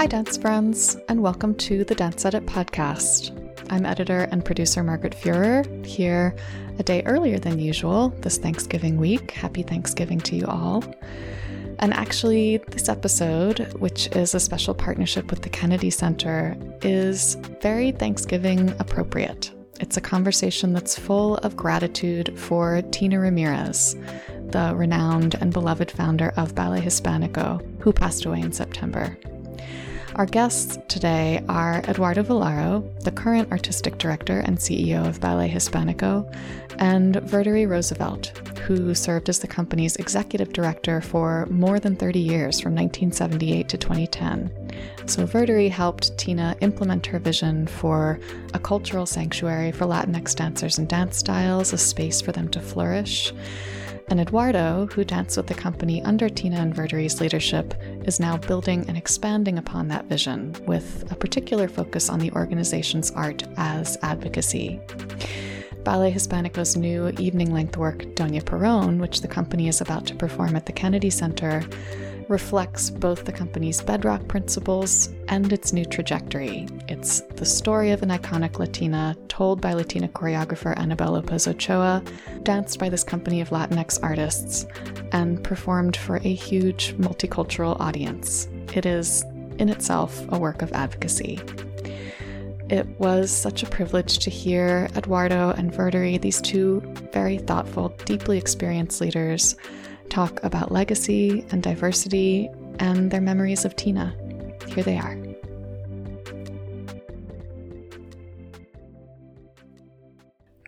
Hi, dance friends, and welcome to the Dance Edit podcast. I'm editor and producer Margaret Fuhrer here a day earlier than usual this Thanksgiving week. Happy Thanksgiving to you all. And actually, this episode, which is a special partnership with the Kennedy Center, is very Thanksgiving appropriate. It's a conversation that's full of gratitude for Tina Ramirez, the renowned and beloved founder of Ballet Hispanico, who passed away in September. Our guests today are Eduardo Vilaro, the current artistic director and CEO of Ballet Hispanico, and Verdery Roosevelt, who served as the company's executive director for more than 30 years from 1978 to 2010. So, Verdery helped Tina implement her vision for a cultural sanctuary for Latinx dancers and dance styles, a space for them to flourish. And Eduardo, who danced with the company under Tina and Verdery's leadership, is now building and expanding upon that vision with a particular focus on the organization's art as advocacy. Ballet Hispanico's new evening length work, Doña Perón, which the company is about to perform at the Kennedy Center, reflects both the company's bedrock principles and its new trajectory. It's the story of an iconic Latina told by Latina choreographer Annabelle Lopez Ochoa, danced by this company of Latinx artists, and performed for a huge multicultural audience. It is, in itself, a work of advocacy. It was such a privilege to hear Eduardo and Verdery, these two very thoughtful, deeply experienced leaders, talk about legacy and diversity and their memories of Tina. Here they are.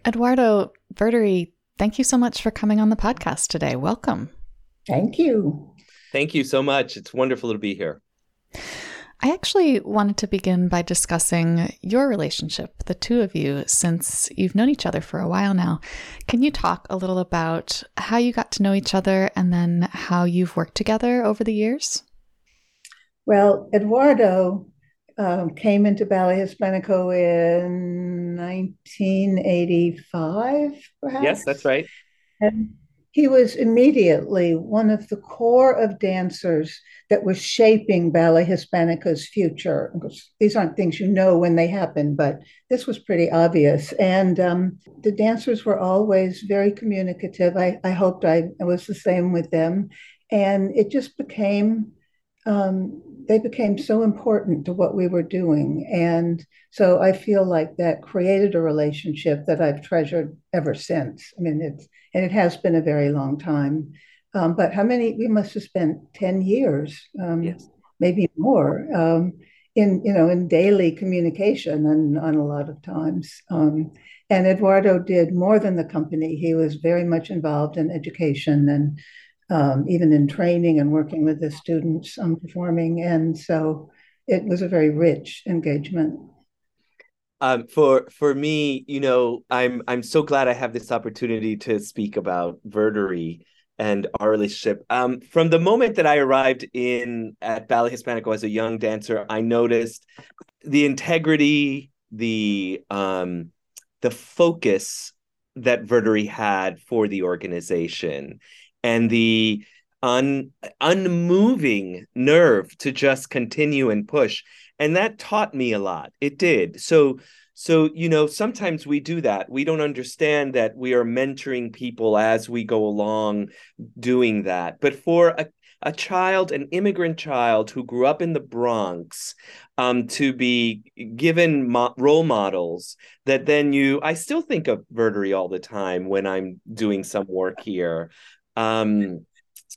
Eduardo Verdery, thank you so much for coming on the podcast today. Welcome. Thank you. Thank you so much. It's wonderful to be here. I actually wanted to begin by discussing your relationship, the two of you, since you've known each other for a while now. Can you talk a little about how you got to know each other and then how you've worked together over the years? Well, Eduardo um, came into Ballet Hispanico in 1985, perhaps. Yes, that's right. And he was immediately one of the core of dancers that was shaping Ballet Hispanico's future. These aren't things you know when they happen, but this was pretty obvious. And um, the dancers were always very communicative. I, I hoped I, I was the same with them. And it just became, um, they became so important to what we were doing. And so I feel like that created a relationship that I've treasured ever since. I mean, it's, and it has been a very long time. Um, but how many? We must have spent ten years, um, yes. maybe more, um, in you know in daily communication and on a lot of times. Um, and Eduardo did more than the company. He was very much involved in education and um, even in training and working with the students um, performing. And so it was a very rich engagement. Um, for for me, you know, I'm I'm so glad I have this opportunity to speak about Verdery and our relationship. Um, from the moment that I arrived in at Ballet Hispanico as a young dancer, I noticed the integrity, the um, the focus that Verdery had for the organization, and the un, unmoving nerve to just continue and push. And that taught me a lot. It did. So so you know sometimes we do that. We don't understand that we are mentoring people as we go along doing that. But for a a child, an immigrant child who grew up in the Bronx, um, to be given mo- role models that then you, I still think of Verdery all the time when I'm doing some work here. Um,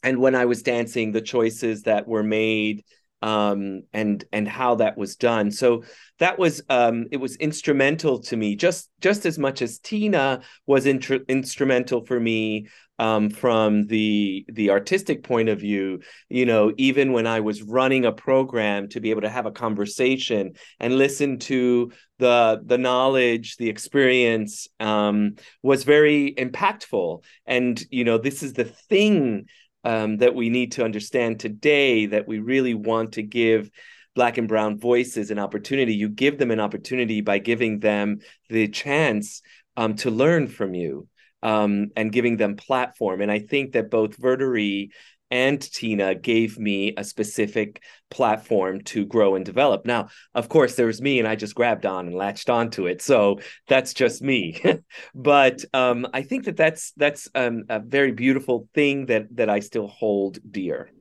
and when I was dancing, the choices that were made um, and and how that was done. So that was um, it was instrumental to me, just just as much as Tina was intr- instrumental for me um, from the the artistic point of view. You know, even when I was running a program, to be able to have a conversation and listen to the the knowledge, the experience um, was very impactful. And you know, this is the thing um, that we need to understand today that we really want to give black and brown voices an opportunity you give them an opportunity by giving them the chance um, to learn from you um, and giving them platform and i think that both verdery and Tina gave me a specific platform to grow and develop. Now, of course, there was me, and I just grabbed on and latched onto it. So that's just me. but um, I think that that's that's um, a very beautiful thing that that I still hold dear.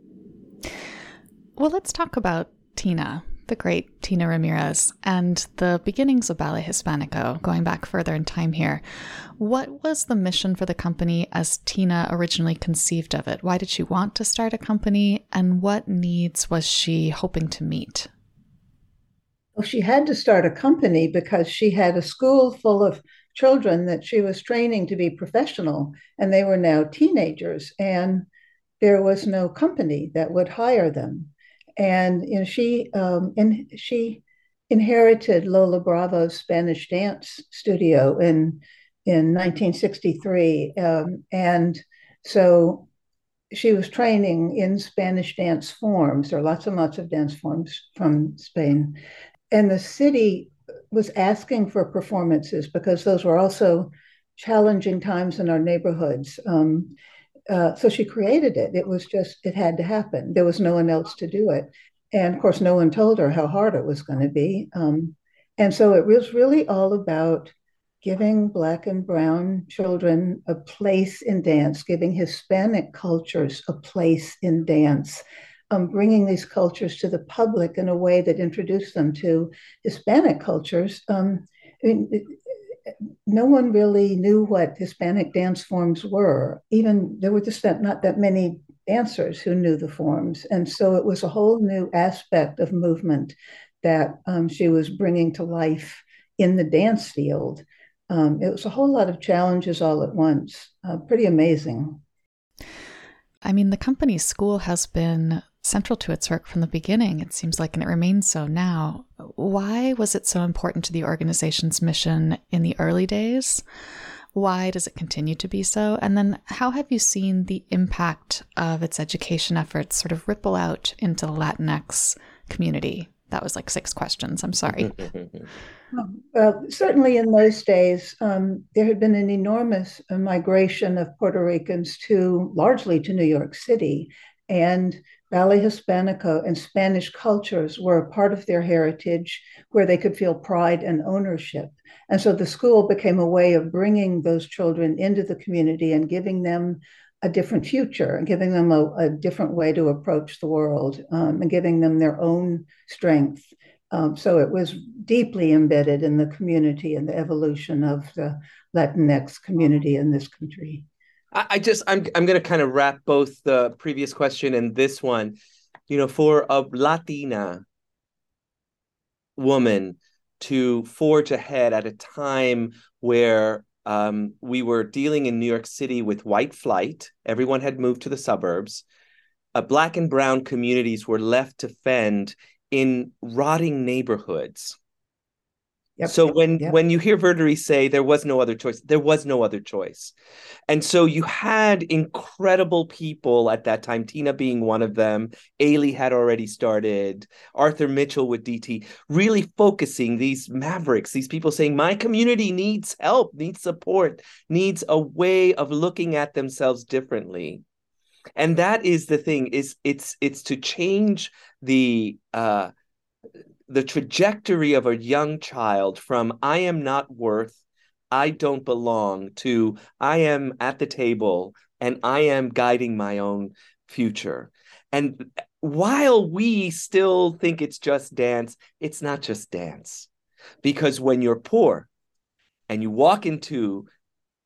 Well, let's talk about Tina the great Tina Ramirez, and the beginnings of Ballet Hispanico, going back further in time here. What was the mission for the company as Tina originally conceived of it? Why did she want to start a company, and what needs was she hoping to meet? Well, she had to start a company because she had a school full of children that she was training to be professional, and they were now teenagers, and there was no company that would hire them and you know she um, in, she inherited Lola Bravo's Spanish dance studio in in 1963, um, and so she was training in Spanish dance forms. There are lots and lots of dance forms from Spain, and the city was asking for performances because those were also challenging times in our neighborhoods. Um, uh, so she created it. It was just, it had to happen. There was no one else to do it. And of course, no one told her how hard it was going to be. Um, and so it was really all about giving Black and Brown children a place in dance, giving Hispanic cultures a place in dance, um, bringing these cultures to the public in a way that introduced them to Hispanic cultures. Um, I mean, no one really knew what Hispanic dance forms were. Even there were just not that many dancers who knew the forms. And so it was a whole new aspect of movement that um, she was bringing to life in the dance field. Um, it was a whole lot of challenges all at once. Uh, pretty amazing. I mean, the company's school has been central to its work from the beginning, it seems like, and it remains so now. Why was it so important to the organization's mission in the early days? Why does it continue to be so? And then how have you seen the impact of its education efforts sort of ripple out into the Latinx community? That was like six questions. I'm sorry. well, certainly in those days, um, there had been an enormous uh, migration of Puerto Ricans to largely to New York City. And Ballet Hispanico and Spanish cultures were a part of their heritage where they could feel pride and ownership. And so the school became a way of bringing those children into the community and giving them a different future and giving them a, a different way to approach the world um, and giving them their own strength. Um, so it was deeply embedded in the community and the evolution of the Latinx community in this country. I, just I'm I'm gonna kind of wrap both the previous question and this one. You know, for a Latina woman to forge ahead at a time where um, we were dealing in New York City with white flight. Everyone had moved to the suburbs. Uh, black and brown communities were left to fend in rotting neighborhoods. Yep, so when yep. when you hear Verdery say there was no other choice, there was no other choice. And so you had incredible people at that time, Tina being one of them. Ailey had already started, Arthur Mitchell with DT, really focusing these mavericks, these people saying, My community needs help, needs support, needs a way of looking at themselves differently. And that is the thing, is it's it's to change the uh the trajectory of a young child from I am not worth, I don't belong to I am at the table and I am guiding my own future. And while we still think it's just dance, it's not just dance. Because when you're poor and you walk into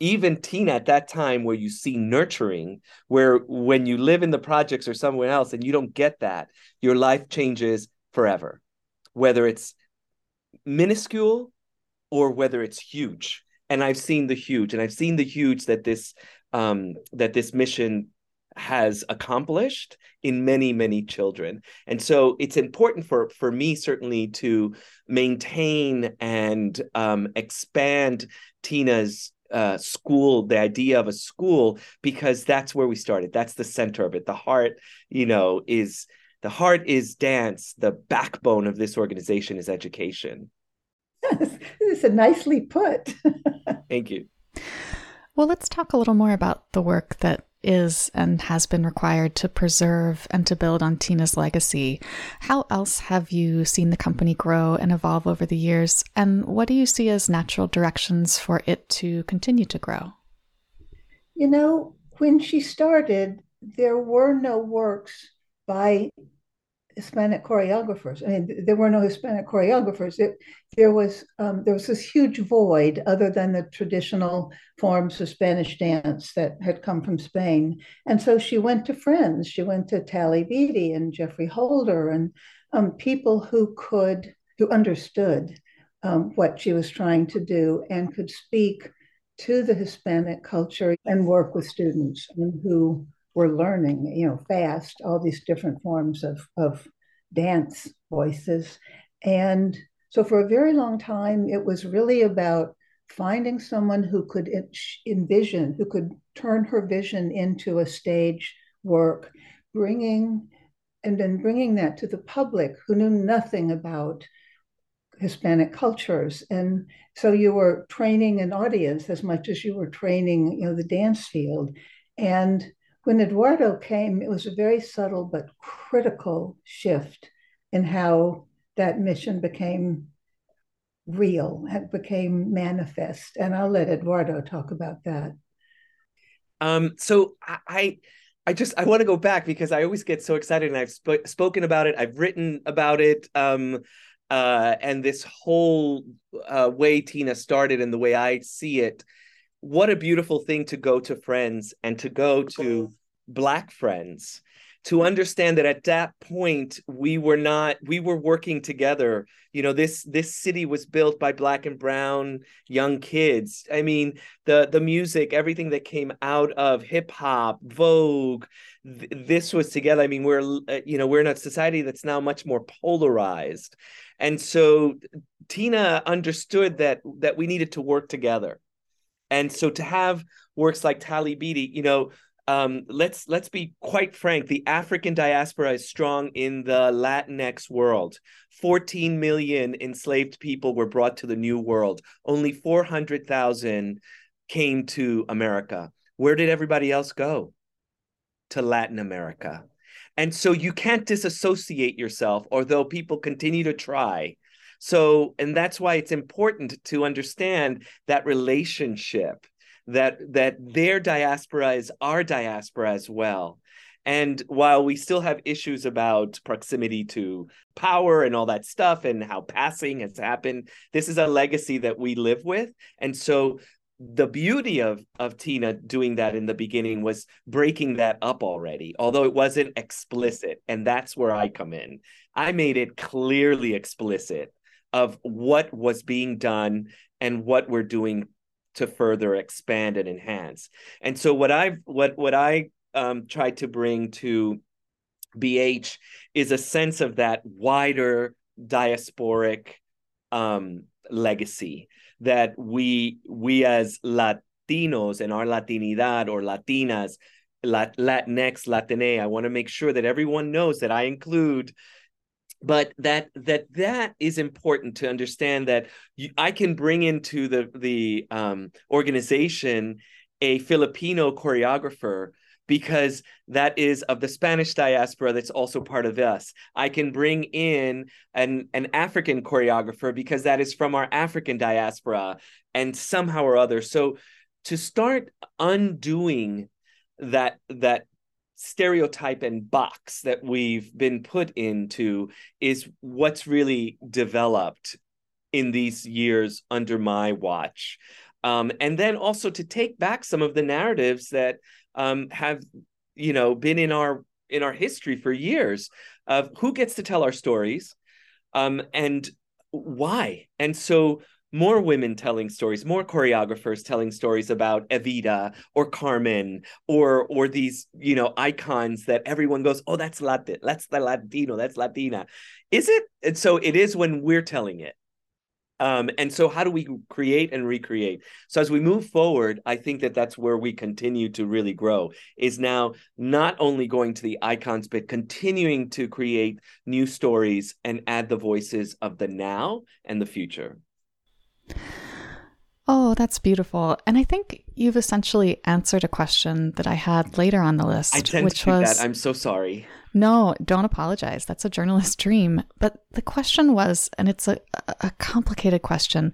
even Tina at that time where you see nurturing, where when you live in the projects or somewhere else and you don't get that, your life changes forever whether it's minuscule or whether it's huge. And I've seen the huge, and I've seen the huge that this um, that this mission has accomplished in many many children. And so it's important for for me certainly to maintain and um, expand tina's uh, school the idea of a school because that's where we started. That's the center of it. The heart you know is the heart is dance the backbone of this organization is education yes this is a nicely put thank you well let's talk a little more about the work that is and has been required to preserve and to build on Tina's legacy. How else have you seen the company grow and evolve over the years? And what do you see as natural directions for it to continue to grow? You know, when she started, there were no works by Hispanic choreographers. I mean, there were no Hispanic choreographers. It, there was um, there was this huge void, other than the traditional forms of Spanish dance that had come from Spain. And so she went to friends. She went to Talley Beatty and Geoffrey Holder and um, people who could who understood um, what she was trying to do and could speak to the Hispanic culture and work with students and who were learning, you know, fast, all these different forms of, of dance voices. And so for a very long time, it was really about finding someone who could envision, who could turn her vision into a stage work, bringing and then bringing that to the public who knew nothing about Hispanic cultures. And so you were training an audience as much as you were training, you know, the dance field. And when Eduardo came, it was a very subtle but critical shift in how that mission became real, and became manifest. And I'll let Eduardo talk about that. Um, so I, I just I want to go back because I always get so excited, and I've sp- spoken about it, I've written about it, um, uh, and this whole uh, way Tina started and the way I see it. What a beautiful thing to go to friends and to go to black friends to understand that at that point we were not we were working together. You know this this city was built by black and brown young kids. I mean the the music everything that came out of hip hop vogue th- this was together. I mean we're uh, you know we're in a society that's now much more polarized. And so tina understood that that we needed to work together. And so to have works like Talley Beatty, you know, um, let's let's be quite frank. The African diaspora is strong in the Latinx world. 14 million enslaved people were brought to the New World. Only 400,000 came to America. Where did everybody else go? To Latin America. And so you can't disassociate yourself, although people continue to try. So, and that's why it's important to understand that relationship that that their diaspora is our diaspora as well. And while we still have issues about proximity to power and all that stuff and how passing has happened this is a legacy that we live with. And so the beauty of of Tina doing that in the beginning was breaking that up already although it wasn't explicit. And that's where I come in. I made it clearly explicit of what was being done and what we're doing to further expand and enhance. And so what I've what what I um, tried to bring to BH is a sense of that wider diasporic um, legacy that we we as Latinos and our Latinidad or Latinas, Lat, Latinx, Latine, I want to make sure that everyone knows that I include but that that that is important to understand that you, I can bring into the the um, organization a Filipino choreographer because that is of the Spanish diaspora that's also part of us. I can bring in an an African choreographer because that is from our African diaspora and somehow or other. So to start undoing that that stereotype and box that we've been put into is what's really developed in these years under my watch. Um, and then also to take back some of the narratives that um, have, you know, been in our in our history for years of who gets to tell our stories um, and why. And so more women telling stories, more choreographers telling stories about Evita or Carmen or or these you know icons that everyone goes, oh, that's Latin, that's the Latino, that's Latina. Is it? And so it is when we're telling it. Um, and so how do we create and recreate? So as we move forward, I think that that's where we continue to really grow. Is now not only going to the icons, but continuing to create new stories and add the voices of the now and the future. Oh, that's beautiful. And I think you've essentially answered a question that I had later on the list, I tend which to was that. I'm so sorry. No, don't apologize. That's a journalist's dream. But the question was, and it's a, a complicated question.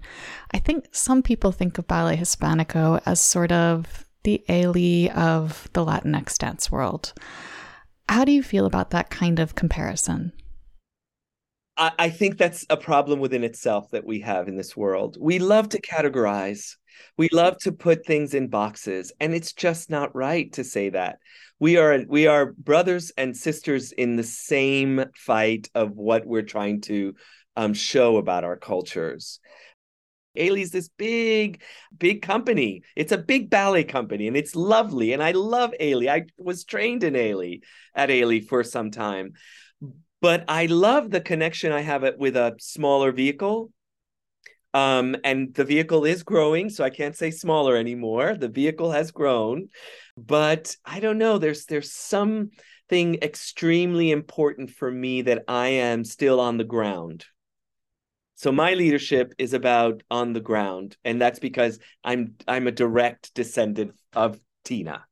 I think some people think of Ballet Hispanico as sort of the Ailey of the Latinx dance world. How do you feel about that kind of comparison? I, I think that's a problem within itself that we have in this world. We love to categorize. We love to put things in boxes, and it's just not right to say that. We are we are brothers and sisters in the same fight of what we're trying to um, show about our cultures. Ailey's this big, big company. It's a big ballet company and it's lovely. And I love Ailey. I was trained in Ailey at Ailey for some time but I love the connection I have it with a smaller vehicle. Um, and the vehicle is growing, so I can't say smaller anymore. The vehicle has grown, but I don't know. There's there's something extremely important for me that I am still on the ground. So my leadership is about on the ground, and that's because I'm I'm a direct descendant of Tina.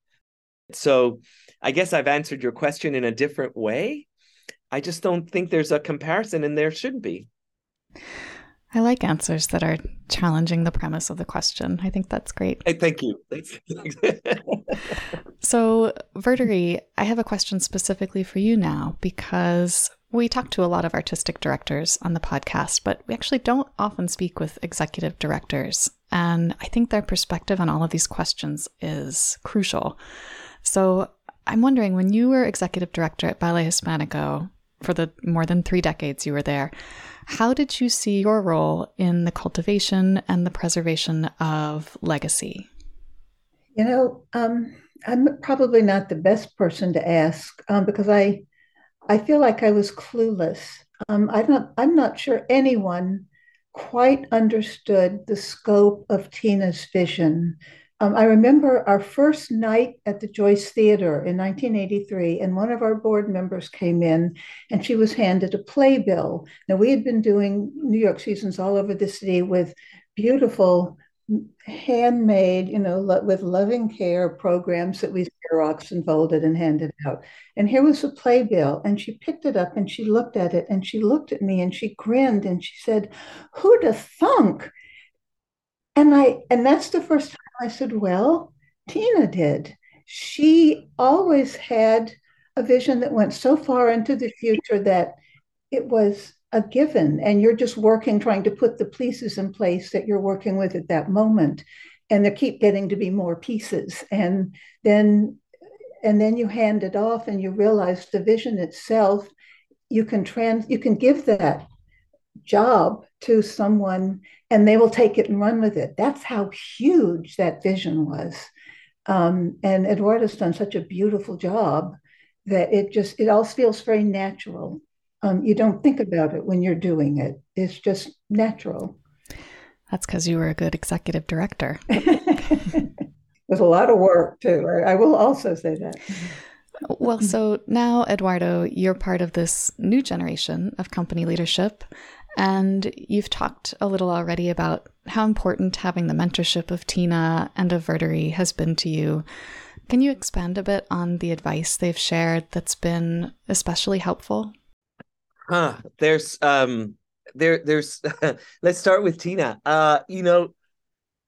So I guess I've answered your question in a different way. I just don't think there's a comparison, and there shouldn't be. I like answers that are challenging the premise of the question. I think that's great. Hey, thank you. so, Verdery, I have a question specifically for you now because we talk to a lot of artistic directors on the podcast, but we actually don't often speak with executive directors. And I think their perspective on all of these questions is crucial. So, I'm wondering when you were executive director at Ballet Hispanico, for the more than three decades you were there. How did you see your role in the cultivation and the preservation of legacy? You know, um, I'm probably not the best person to ask um, because I, I feel like I was clueless. Um, I'm not. I'm not sure anyone quite understood the scope of Tina's vision um, I remember our first night at the Joyce Theater in 1983, and one of our board members came in and she was handed a playbill. Now, we had been doing New York seasons all over the city with beautiful handmade, you know, lo- with loving care programs that we Xerox and folded and handed out. And here was a playbill, and she picked it up and she looked at it and she looked at me and she grinned and she said, "Who'd have thunk?" And I, and that's the first time I said, Well, Tina did. She always had a vision that went so far into the future that it was a given. And you're just working, trying to put the pieces in place that you're working with at that moment. And there keep getting to be more pieces. And then and then you hand it off and you realize the vision itself you can trans you can give that job to someone and they will take it and run with it. That's how huge that vision was. Um, and Eduardo's done such a beautiful job that it just it all feels very natural. Um, you don't think about it when you're doing it. It's just natural. That's because you were a good executive director. With a lot of work too. I will also say that. Well, so now, Eduardo, you're part of this new generation of company leadership. And you've talked a little already about how important having the mentorship of Tina and of Verdery has been to you. Can you expand a bit on the advice they've shared that's been especially helpful? Huh. There's um there there's let's start with Tina. Uh, you know,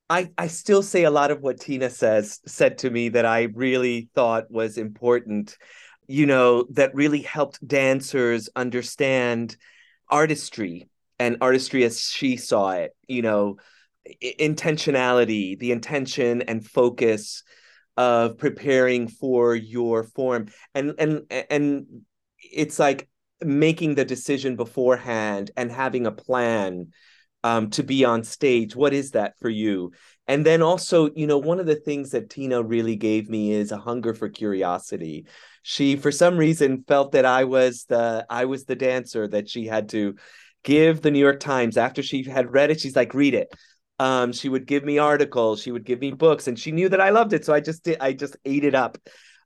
I I still say a lot of what Tina says said to me that I really thought was important, you know, that really helped dancers understand artistry and artistry as she saw it you know intentionality the intention and focus of preparing for your form. And and and it's like making the decision beforehand and having a plan um, to be on stage. What is that for you? And then also you know one of the things that tina really gave me is a hunger for curiosity. She for some reason felt that i was the i was the dancer that she had to give the New York Times after she had read it. She's like, read it. Um, she would give me articles, she would give me books, and she knew that I loved it, so I just did. I just ate it up.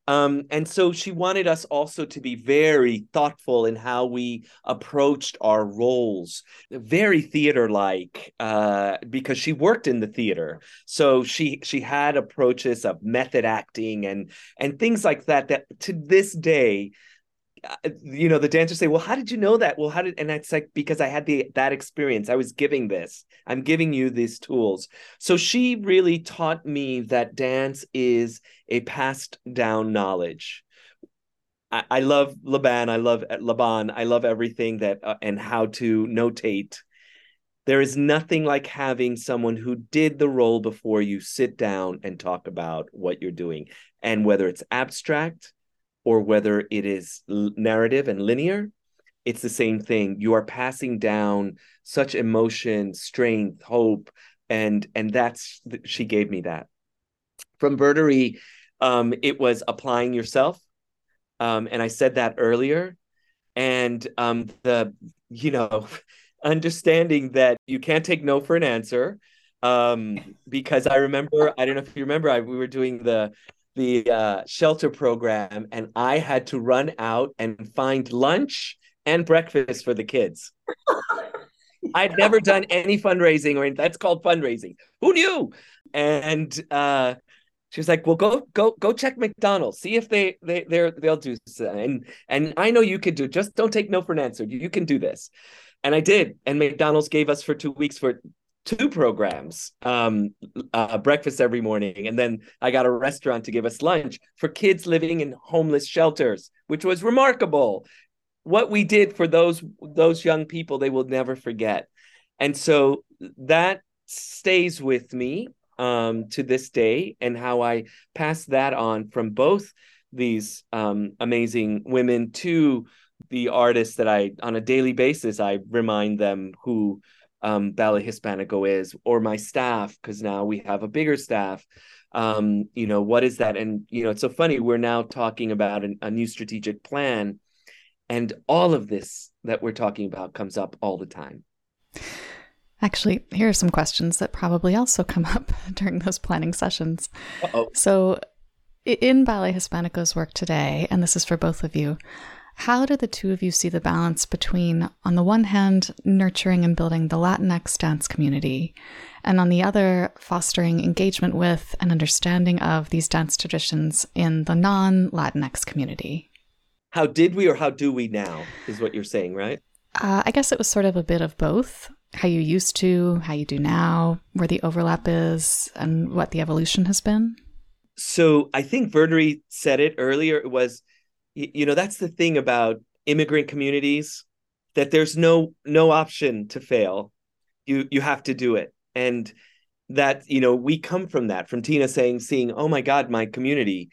Um, and so she wanted us also to be very thoughtful in how we approached our roles, very theater-like, uh, because she worked in the theater. So she she had approaches of method acting and and things like that. That to this day, you know the dancers say well how did you know that? Well how did and it's like because i had the that experience. I was giving this. I'm giving you these tools. So she really taught me that dance is a passed down knowledge. I, I love laban. I love uh, laban. I love everything that uh, and how to notate. There is nothing like having someone who did the role before you sit down and talk about what you're doing. And whether it's abstract or whether it is narrative and linear, it's the same thing. You are passing down such emotion, strength, hope, and and that's she gave me that. From Verdery, um, it was applying yourself, um, and I said that earlier, and um, the you know understanding that you can't take no for an answer um because i remember i don't know if you remember I, we were doing the the uh, shelter program, and I had to run out and find lunch and breakfast for the kids. I'd never done any fundraising or anything. That's called fundraising. Who knew? And uh, she was like, "Well, go go go check McDonald's. See if they they they they'll do and and I know you can do. Just don't take no for an answer. You can do this." And I did. And McDonald's gave us for two weeks for two programs um, uh, breakfast every morning and then i got a restaurant to give us lunch for kids living in homeless shelters which was remarkable. What we did for those those young people they will never forget. And so that stays with me um, to this day and how i pass that on from both these um, amazing women to the artists that i on a daily basis i remind them who um, Ballet Hispanico is, or my staff, because now we have a bigger staff. Um, you know, what is that? And, you know, it's so funny. We're now talking about an, a new strategic plan. And all of this that we're talking about comes up all the time. Actually, here are some questions that probably also come up during those planning sessions. Uh-oh. So, in Ballet Hispanico's work today, and this is for both of you, how do the two of you see the balance between, on the one hand, nurturing and building the Latinx dance community, and on the other, fostering engagement with and understanding of these dance traditions in the non Latinx community? How did we or how do we now, is what you're saying, right? Uh, I guess it was sort of a bit of both. How you used to, how you do now, where the overlap is, and what the evolution has been. So I think Verdery said it earlier. It was you know that's the thing about immigrant communities that there's no no option to fail. You you have to do it. And that you know we come from that from tina saying seeing oh my god my community.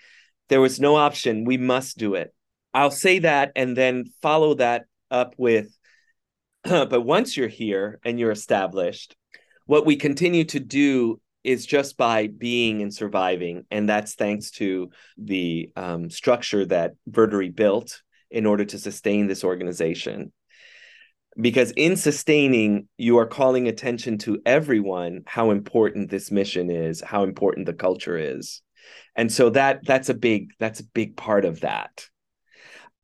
There was no option. We must do it. I'll say that and then follow that up with but once you're here and you're established what we continue to do is just by being and surviving. And that's thanks to the um, structure that Verdery built in order to sustain this organization. Because in sustaining, you are calling attention to everyone how important this mission is, how important the culture is. And so that that's a big that's a big part of that.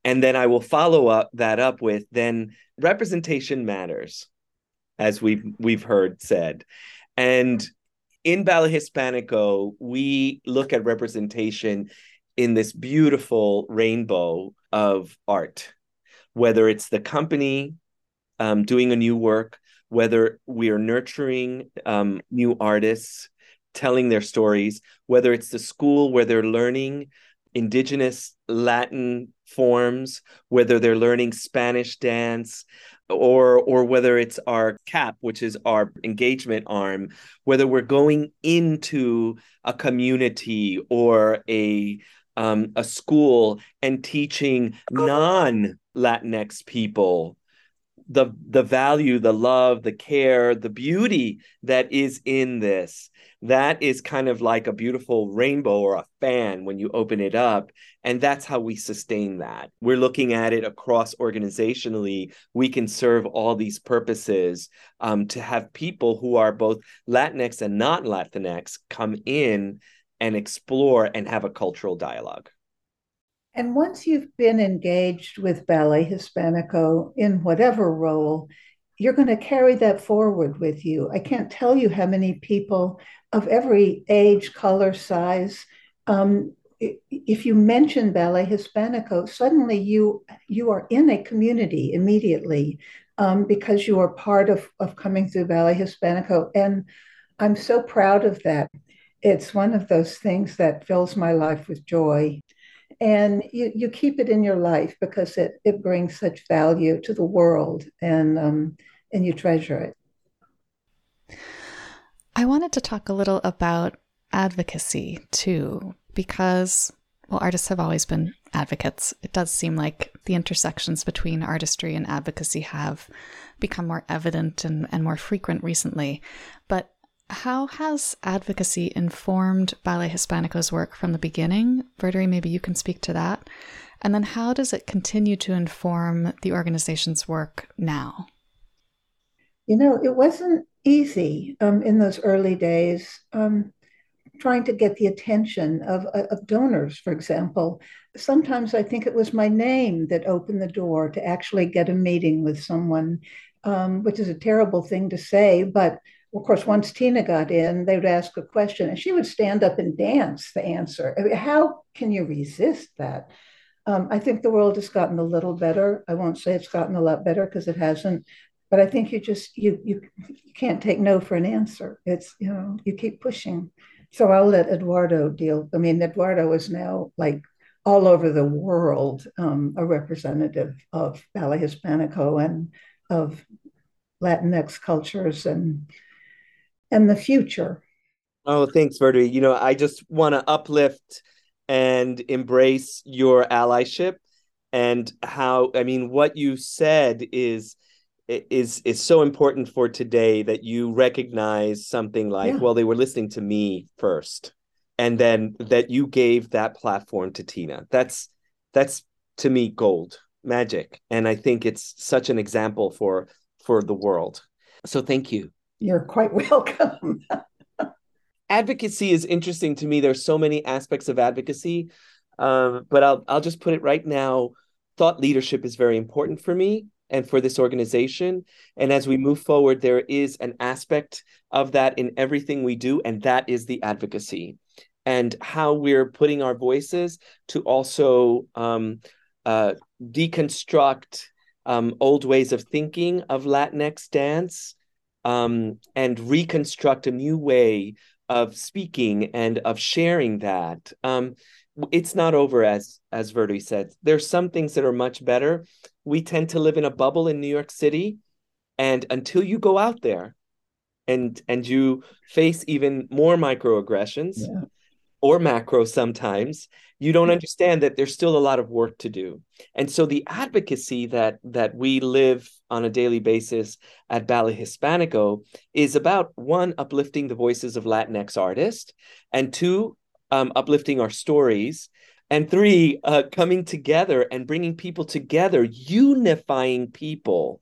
And then I will follow up that up with then representation matters, as we've we've heard said. And in Ballet Hispanico, we look at representation in this beautiful rainbow of art, whether it's the company um, doing a new work, whether we are nurturing um, new artists, telling their stories, whether it's the school where they're learning indigenous Latin forms, whether they're learning Spanish dance, or or whether it's our cap which is our engagement arm whether we're going into a community or a um, a school and teaching non latinx people the the value the love the care the beauty that is in this. That is kind of like a beautiful rainbow or a fan when you open it up and that's how we sustain that. We're looking at it across organizationally. We can serve all these purposes um, to have people who are both latinx and not latinx come in and explore and have a cultural dialogue And once you've been engaged with Ballet Hispanico in whatever role, you're going to carry that forward with you. I can't tell you how many people of every age, color, size. Um, if you mention Ballet Hispanico, suddenly you you are in a community immediately um, because you are part of, of coming through Ballet Hispanico. And I'm so proud of that. It's one of those things that fills my life with joy. And you, you keep it in your life because it, it brings such value to the world and, um, and you treasure it. I wanted to talk a little about advocacy too, because, well, artists have always been advocates. It does seem like the intersections between artistry and advocacy have become more evident and, and more frequent recently. But how has advocacy informed Ballet Hispanico's work from the beginning? Verdery, maybe you can speak to that. And then how does it continue to inform the organization's work now? You know, it wasn't easy um, in those early days. Um, trying to get the attention of, of donors, for example. Sometimes I think it was my name that opened the door to actually get a meeting with someone, um, which is a terrible thing to say. But of course, once Tina got in, they would ask a question and she would stand up and dance the answer. I mean, how can you resist that? Um, I think the world has gotten a little better. I won't say it's gotten a lot better because it hasn't, but I think you just you, you you can't take no for an answer. It's you know you keep pushing. So I'll let Eduardo deal. I mean, Eduardo is now like all over the world um, a representative of Ballet Hispanico and of Latinx cultures and and the future. Oh, thanks, Verdery. You know, I just want to uplift and embrace your allyship and how I mean what you said is is is so important for today that you recognize something like yeah. well they were listening to me first and then that you gave that platform to Tina that's that's to me gold magic and I think it's such an example for for the world so thank you you're quite welcome. Advocacy is interesting to me. There's so many aspects of advocacy um, but I'll I'll just put it right now. Thought leadership is very important for me and for this organization. And as we move forward, there is an aspect of that in everything we do, and that is the advocacy and how we're putting our voices to also um, uh, deconstruct um, old ways of thinking of Latinx dance um, and reconstruct a new way of speaking and of sharing that. Um, it's not over as as Verdery said. There's some things that are much better. We tend to live in a bubble in New York City, and until you go out there, and and you face even more microaggressions, yeah. or macro sometimes, you don't understand that there's still a lot of work to do. And so the advocacy that that we live on a daily basis at Ballet Hispanico is about one uplifting the voices of Latinx artists, and two um, uplifting our stories. And three, uh, coming together and bringing people together, unifying people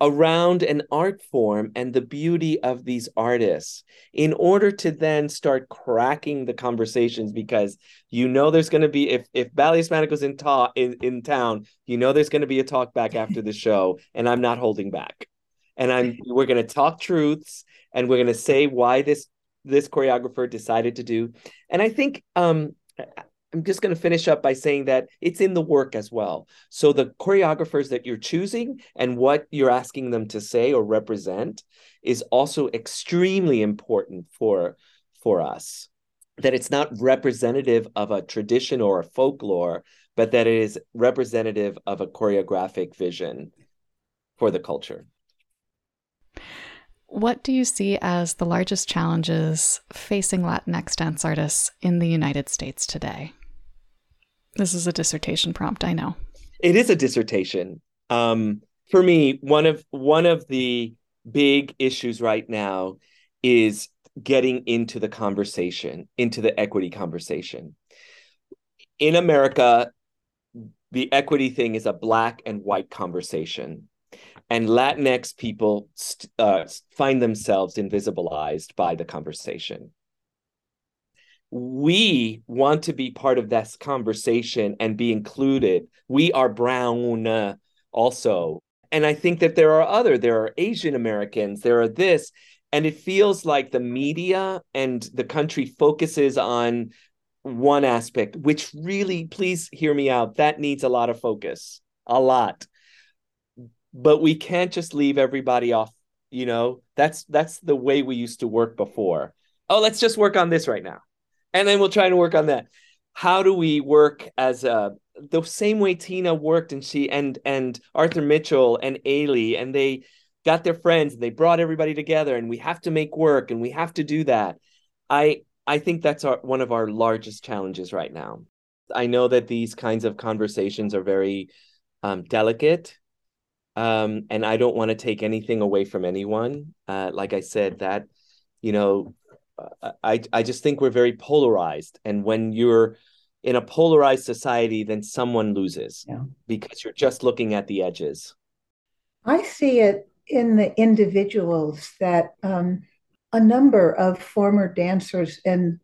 around an art form and the beauty of these artists in order to then start cracking the conversations because you know there's going to be if if Ballet Hispanico's in, ta- in in town you know there's going to be a talk back after the show and I'm not holding back and I'm we're going to talk truths and we're going to say why this this choreographer decided to do. And I think um, I'm just going to finish up by saying that it's in the work as well. So the choreographers that you're choosing and what you're asking them to say or represent is also extremely important for for us. That it's not representative of a tradition or a folklore, but that it is representative of a choreographic vision for the culture. What do you see as the largest challenges facing Latinx dance artists in the United States today? This is a dissertation prompt, I know. It is a dissertation. Um, for me, one of one of the big issues right now is getting into the conversation, into the equity conversation. In America, the equity thing is a black and white conversation and Latinx people uh, find themselves invisibilized by the conversation. We want to be part of this conversation and be included. We are brown uh, also. And I think that there are other, there are Asian Americans, there are this. And it feels like the media and the country focuses on one aspect, which really, please hear me out, that needs a lot of focus, a lot. But we can't just leave everybody off, you know, that's that's the way we used to work before. Oh, let's just work on this right now and then we'll try to work on that. How do we work as a the same way tina worked and she and and arthur mitchell and ailey and they got their friends and they brought everybody together and we have to make work and we have to do that. I i think that's our one of our largest challenges right now. I know that these kinds of conversations are very um, delicate um, and i don't want to take anything away from anyone. Uh, like i said that you know I I just think we're very polarized, and when you're in a polarized society, then someone loses yeah. because you're just looking at the edges. I see it in the individuals that um, a number of former dancers and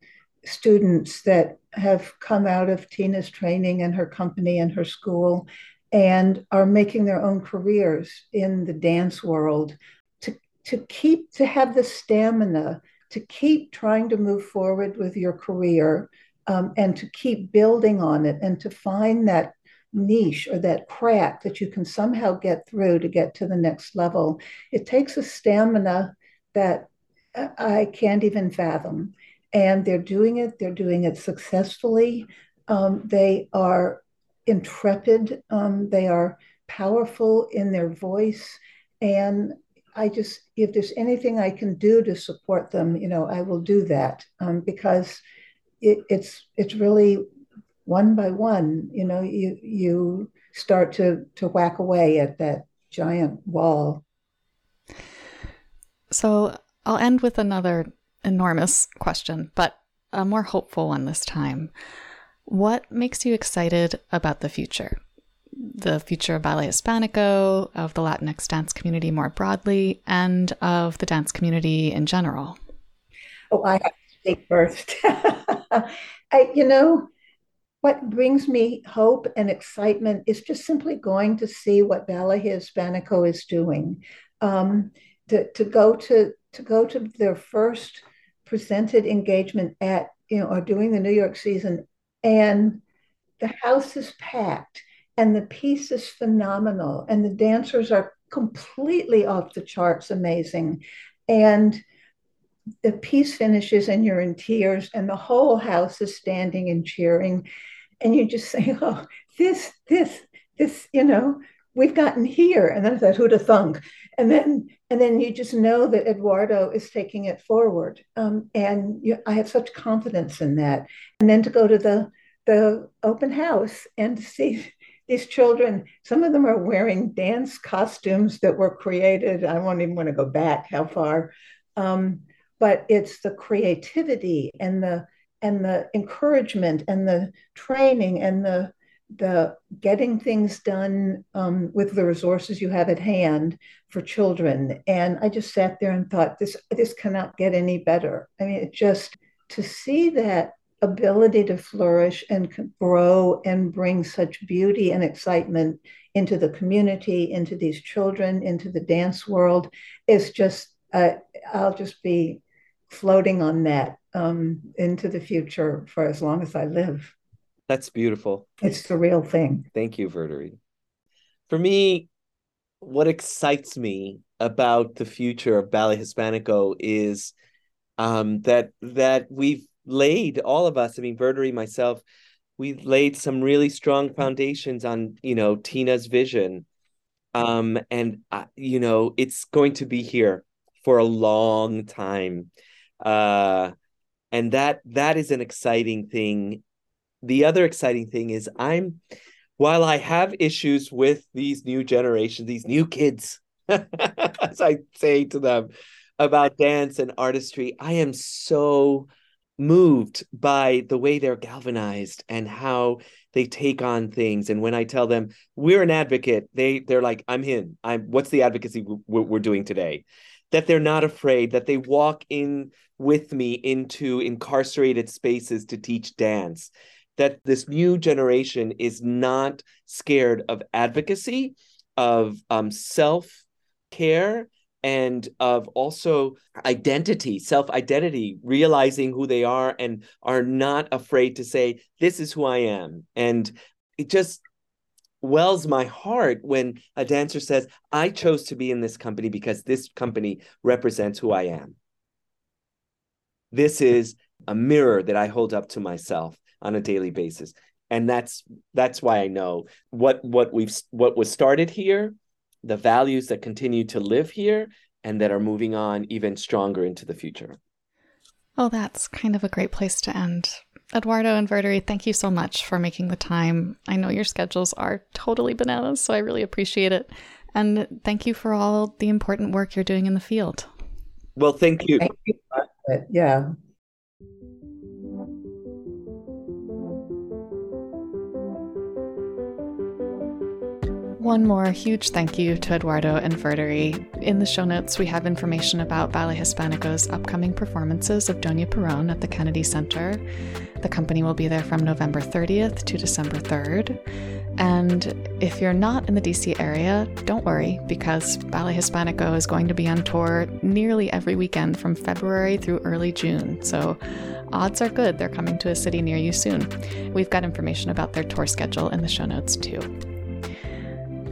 students that have come out of Tina's training and her company and her school and are making their own careers in the dance world to, to keep to have the stamina to keep trying to move forward with your career um, and to keep building on it and to find that niche or that crack that you can somehow get through to get to the next level. It takes a stamina that I can't even fathom. And they're doing it, they're doing it successfully. Um, they are intrepid, um, they are powerful in their voice. And I just, if there's anything I can do to support them, you know, I will do that um, because it, it's it's really one by one. You know, you you start to to whack away at that giant wall. So I'll end with another enormous question, but a more hopeful one this time. What makes you excited about the future? The future of Ballet Hispanico, of the Latinx dance community more broadly, and of the dance community in general? Oh, I have to speak first. I, you know, what brings me hope and excitement is just simply going to see what Ballet Hispanico is doing. Um, to, to go to to go to their first presented engagement at you know or doing the New York season, and the house is packed and the piece is phenomenal. And the dancers are completely off the charts amazing. And the piece finishes and you're in tears and the whole house is standing and cheering. And you just say oh this this this you know we've gotten here. And then that who'd thunk? And then and then you just know that eduardo is taking it forward. Um, and you, i have such confidence in that. And then to go to the the open house and see these children, some of them are wearing dance costumes that were created. I won't even want to go back how far. Um, but it's the creativity and the and the encouragement and the training and the the getting things done um, with the resources you have at hand for children. And I just sat there and thought, this this cannot get any better. I mean, it just to see that ability to flourish and grow and bring such beauty and excitement into the community, into these children, into the dance world is just, uh, I'll just be floating on that um, into the future for as long as I live. That's beautiful. It's the real thing. Thank you, Verdery. For me, what excites me about the future of Ballet Hispanico is um, that that we've laid all of us i mean verdery myself we've laid some really strong foundations on you know tina's vision. Um and uh, you know it's going to be here for a long time. Uh and that that is an exciting thing. The other exciting thing is i'm while i have issues with these new generations these new kids as i say to them about dance and artistry i am so moved by the way they're galvanized and how they take on things. And when i tell them we're an advocate they they're like i'm in i'm what's the advocacy we're, doing today? That they're not afraid, that they walk in with me into incarcerated spaces to teach dance, that this new generation is not scared of advocacy, of um, self care, and of also identity, self identity, realizing who they are and are not afraid to say, This is who I am. And it just wells my heart when a dancer says, I chose to be in this company because this company represents who I am. This is a mirror that I hold up to myself on a daily basis. And that's that's why I know what what we've what was started here, the values that continue to live here and that are moving on even stronger into the future. Oh, that's kind of a great place to end. Eduardo and Verdery, thank you so much for making the time. I know your schedules are totally bananas, so I really appreciate it. And thank you for all the important work you're doing in the field. Well, thank you. Thank you. Yeah. One more huge thank you to Eduardo and Verdery. In the show notes, we have information about Ballet Hispanico's upcoming performances of Doña Perón at the Kennedy Center. The company will be there from November 30th to December 3rd. And if you're not in the DC area, don't worry, because Ballet Hispanico is going to be on tour nearly every weekend from February through early June. So odds are good they're coming to a city near you soon. We've got information about their tour schedule in the show notes too.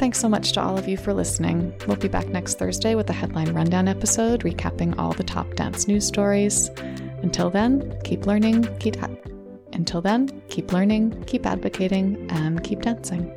Thanks so much to all of you for listening. We'll be back next Thursday with a headline rundown episode recapping all the top dance news stories. Until then, keep learning, keep until then, keep learning, keep advocating, and keep dancing.